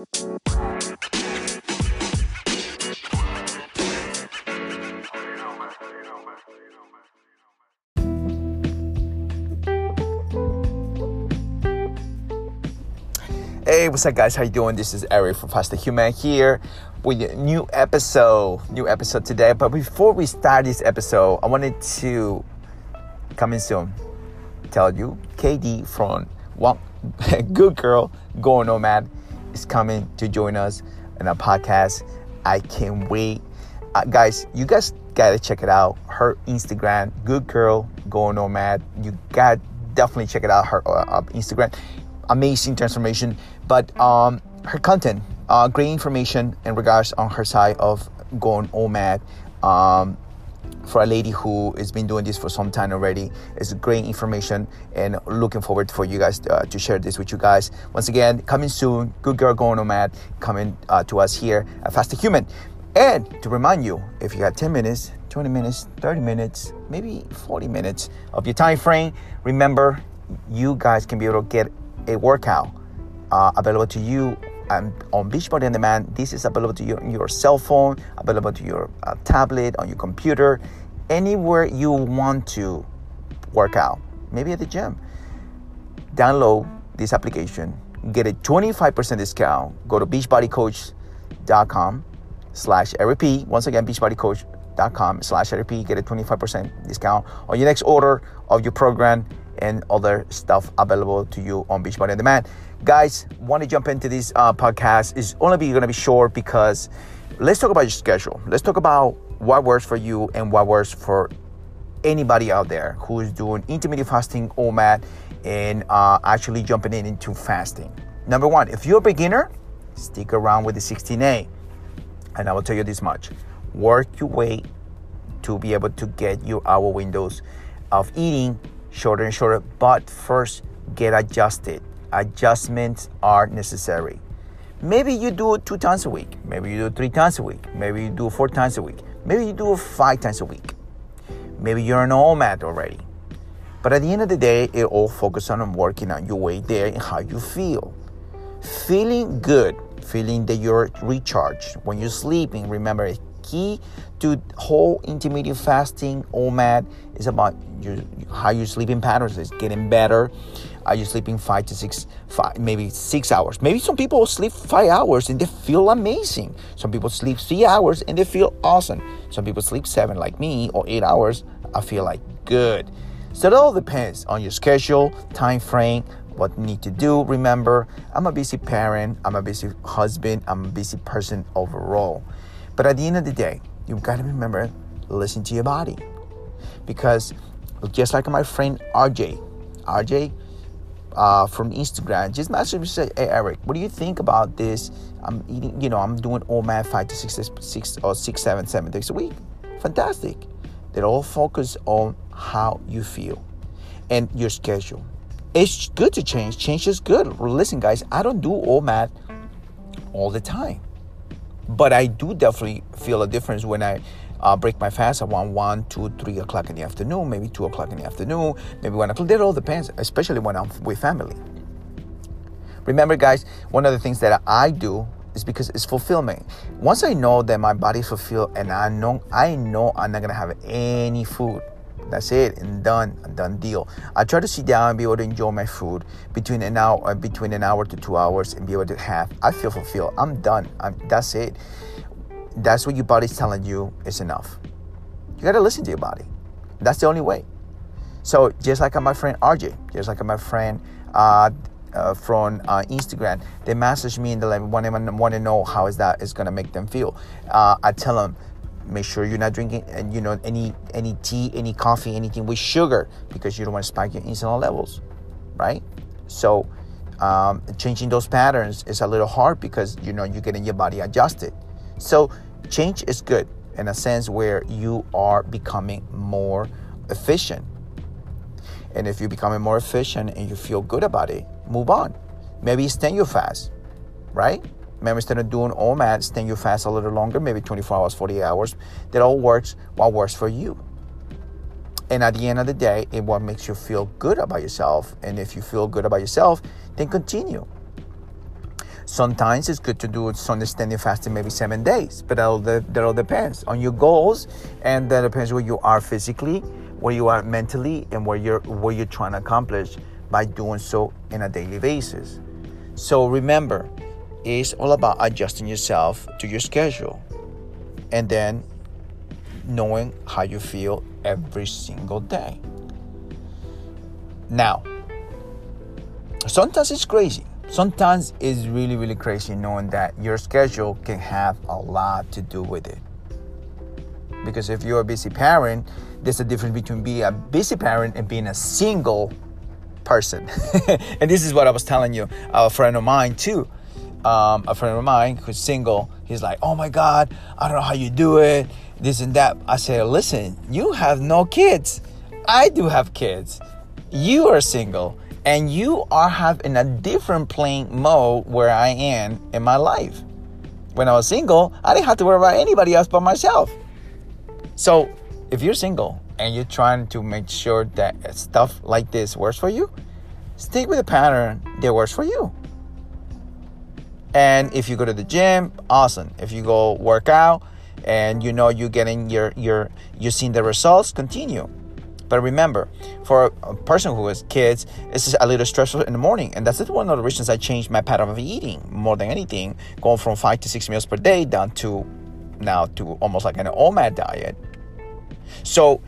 Hey, what's up, guys? How you doing? This is Eric from Faster Human here with a new episode. New episode today. But before we start this episode, I wanted to coming soon tell you KD from One Good Girl Go Nomad is coming to join us in a podcast. I can't wait, uh, guys. You guys gotta check it out. Her Instagram, Good Girl Go Nomad. You got definitely check it out. Her uh, Instagram amazing transformation. But um, her content, uh, great information in regards on her side of going OMAD. Um, for a lady who has been doing this for some time already. It's great information and looking forward for you guys uh, to share this with you guys. Once again, coming soon, Good Girl Going Nomad coming uh, to us here at Faster Human. And to remind you, if you got 10 minutes, 20 minutes, 30 minutes, maybe 40 minutes of your time frame, remember you guys can be able to get a workout uh, available to you um, on Beachbody on Demand. This is available to you on your cell phone, available to your uh, tablet, on your computer, anywhere you want to work out. Maybe at the gym. Download this application, get a 25% discount. Go to beachbodycoach.com slash RP. Once again, beachbodycoach.com slash RP. Get a 25% discount on your next order of your program and other stuff available to you on Beachbody on Demand. Guys, want to jump into this uh, podcast? Is only going to be short because let's talk about your schedule. Let's talk about what works for you and what works for anybody out there who is doing intermittent fasting, OMAD, and uh, actually jumping in into fasting. Number one, if you're a beginner, stick around with the 16:8. And I will tell you this much work your way to be able to get your hour windows of eating shorter and shorter, but first get adjusted. Adjustments are necessary. Maybe you do it two times a week. Maybe you do it three times a week. Maybe you do it four times a week. Maybe you do it five times a week. Maybe you're an OMAD already. But at the end of the day, it all focuses on working on your way there and how you feel. Feeling good, feeling that you're recharged when you're sleeping. Remember, key to whole intermittent fasting, OMAD, is about your, how your sleeping patterns is getting better. Are you sleeping five to six, five, maybe six hours? Maybe some people sleep five hours and they feel amazing. Some people sleep three hours and they feel awesome. Some people sleep seven, like me, or eight hours. I feel like good. So it all depends on your schedule, time frame, what you need to do. Remember, I'm a busy parent, I'm a busy husband, I'm a busy person overall. But at the end of the day, you've got to remember, listen to your body. Because just like my friend RJ, RJ uh, from Instagram, just messaged me said, "Hey Eric, what do you think about this? I'm eating, you know, I'm doing OMAD five to six, six or six, seven, seven days a week. Fantastic. They all focus on how you feel and your schedule. It's good to change. Change is good. Listen, guys, I don't do OMAD all the time. But I do definitely feel a difference when I uh, break my fast around 1, 2, 3 o'clock in the afternoon, maybe 2 o'clock in the afternoon, maybe 1 o'clock. It all depends, especially when I'm with family. Remember, guys, one of the things that I do is because it's fulfillment. Once I know that my body's fulfilled and I know I know I'm not gonna have any food that's it, and done, done deal. I try to sit down and be able to enjoy my food between an hour, uh, between an hour to two hours, and be able to have. I feel fulfilled. I'm done. I'm, that's it. That's what your body's telling you is enough. You gotta listen to your body. That's the only way. So just like my friend RJ, just like my friend uh, uh, from uh, Instagram, they message me and they like want to want to know how is that is gonna make them feel. Uh, I tell them Make sure you're not drinking, and you know, any any tea, any coffee, anything with sugar because you don't want to spike your insulin levels, right? So, um, changing those patterns is a little hard because you know you're getting your body adjusted. So, change is good in a sense where you are becoming more efficient. And if you're becoming more efficient and you feel good about it, move on. Maybe extend your fast, right? Maybe instead of doing OMAD, staying you fast a little longer, maybe 24 hours, 48 hours. That all works what works for you. And at the end of the day, it what makes you feel good about yourself. And if you feel good about yourself, then continue. Sometimes it's good to do some extended fasting, maybe seven days, but that all, that all depends on your goals, and that depends where you are physically, where you are mentally, and where you're what you're trying to accomplish by doing so in a daily basis. So remember, it's all about adjusting yourself to your schedule, and then knowing how you feel every single day. Now, sometimes it's crazy. Sometimes it's really really crazy knowing that your schedule can have a lot to do with it. Because if you're a busy parent there's a difference between being a busy parent and being a single person. And this is what i was telling you a friend of mine too um, a friend of mine who's single he's like oh my god i don't know how you do it this and that i said listen you have no kids i do have kids you are single and you are having a different playing mode where I am in my life. When I was single, I didn't have to worry about anybody else but myself. So, if you're single and you're trying to make sure that stuff like this works for you, stick with a pattern that works for you. And if you go to the gym, awesome. If you go work out and you know you're getting your your you're seeing the results, continue. But remember, for a person who has kids, it's a little stressful in the morning. And that's one of the reasons I changed my pattern of eating more than anything, going from five to six meals per day down to now to almost like an OMAD diet. So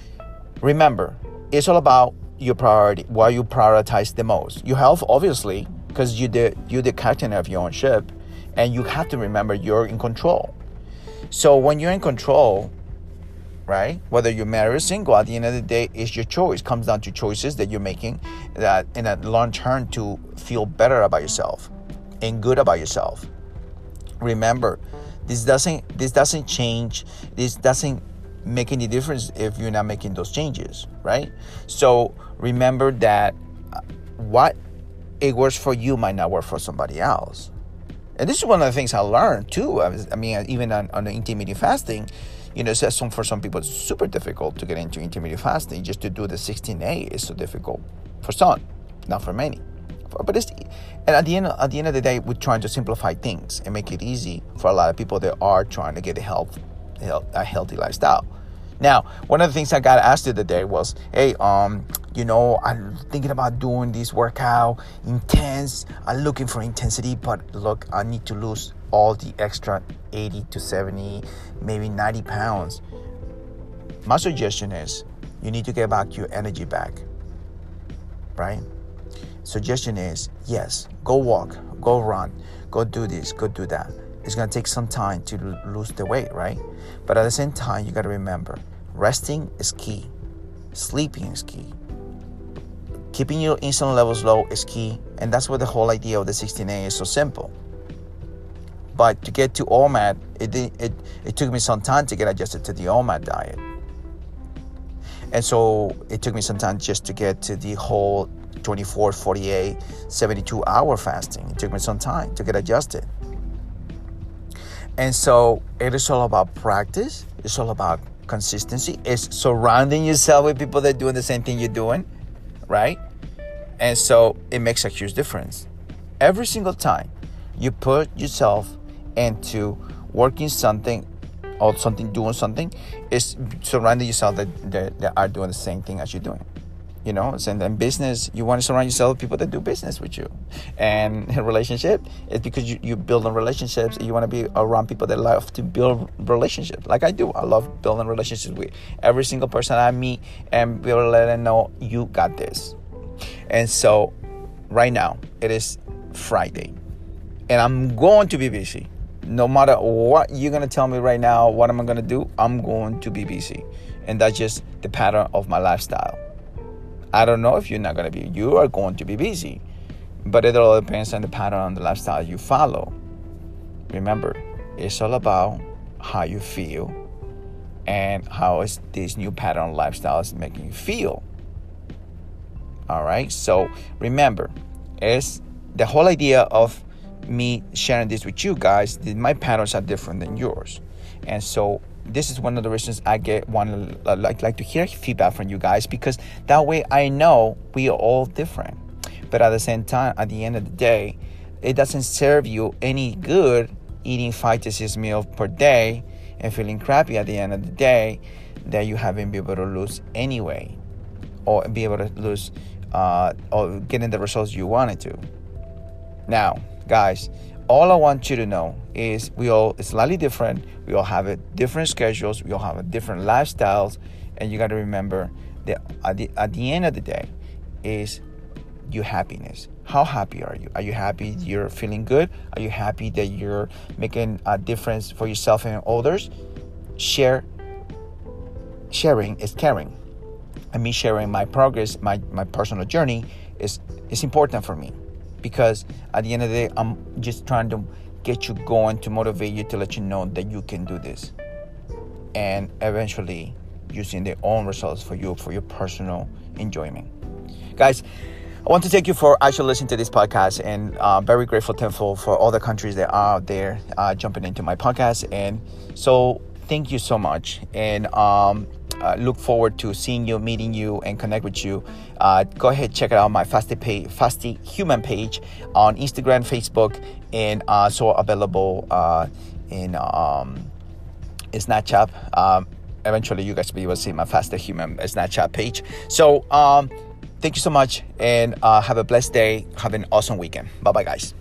remember, it's all about your priority, what you prioritize the most. Your health, obviously, because you the you're the captain of your own ship, and you have to remember you're in control. So when you're in control, right? Whether you're married or single, at the end of the day, it's your choice. Comes down to choices that you're making that in a long term to feel better about yourself and good about yourself. Remember, this doesn't this doesn't change. This doesn't make any difference if you're not making those changes, right? So remember that uh, what it works for you might not work for somebody else. And this is one of the things I learned too. I, was, I mean, even on, on the intermittent fasting, you know, some, for some people, it's super difficult to get into intermittent fasting. Just to do the 16:8 is so difficult for some, not for many. But it's, and at the end, at the end of the day, we're trying to simplify things and make it easy for a lot of people that are trying to get a health, a healthy lifestyle. Now, one of the things I got asked the other day was, "Hey, um, you know, I'm thinking about doing this workout, intense. I'm looking for intensity, but look, I need to lose all the extra 80 to 70, maybe 90 pounds. My suggestion is you need to get back your energy back. Right? Suggestion is yes, go walk, go run, go do this, go do that. It's gonna take some time to lose the weight, right? But at the same time, you gotta remember resting is key, sleeping is key, keeping your insulin levels low is key, and that's what the whole idea of the 16:8 is so simple. But to get to OMAD, it, it, it took me some time to get adjusted to the OMAD diet. And so it took me some time just to get to the whole 24, 48, 72 hour fasting. It took me some time to get adjusted. And so it is all about practice, it's all about consistency, it's surrounding yourself with people that are doing the same thing you're doing, right? And so it makes a huge difference. Every single time you put yourself into working something or something doing something is surrounding yourself that, that, that are doing the same thing as you're doing you know and in business you want to surround yourself with people that do business with you and in relationship it's because you, you build on relationships you want to be around people that love to build relationships like i do i love building relationships with every single person i meet and be able to let them know you got this and so right now it is friday and i'm going to be busy no matter what you're gonna tell me right now, what am I gonna do? I'm going to be busy. And that's just the pattern of my lifestyle. I don't know if you're not gonna be, you are going to be busy. But it all depends on the pattern on the lifestyle you follow. Remember, it's all about how you feel and how is this new pattern lifestyle is making you feel. All right. So remember, it's the whole idea of me sharing this with you guys, That my patterns are different than yours. And so this is one of the reasons I get one like like to hear feedback from you guys because that way I know we are all different. But at the same time, at the end of the day, it doesn't serve you any good eating five to six meals per day and feeling crappy at the end of the day that you haven't been able to lose anyway or be able to lose uh, or getting the results you wanted to. Now, guys, all I want you to know is we all slightly different. We all have different schedules. We all have different lifestyles, and you got to remember that at the, at the end of the day, is your happiness. How happy are you? Are you happy you're feeling good? Are you happy that you're making a difference for yourself and others? Share. Sharing is caring. And me sharing my progress, my, my personal journey is is important for me because at the end of the day, I'm just trying to get you going to motivate you to let you know that you can do this. And eventually using their own results for you for your personal enjoyment. Guys, I want to thank you for actually listening to this podcast and uh, very grateful, thankful for all the countries that are out there uh, jumping into my podcast. And so thank you so much. And um, uh, look forward to seeing you, meeting you, and connect with you. Uh, go ahead, check out my Fasty, page, Fasty Human page on Instagram, Facebook, and also available uh, in um, Snapchat. Um, eventually, you guys will be able to see my Fasty Human Snapchat page. So, um, thank you so much, and uh, have a blessed day. Have an awesome weekend. Bye bye, guys.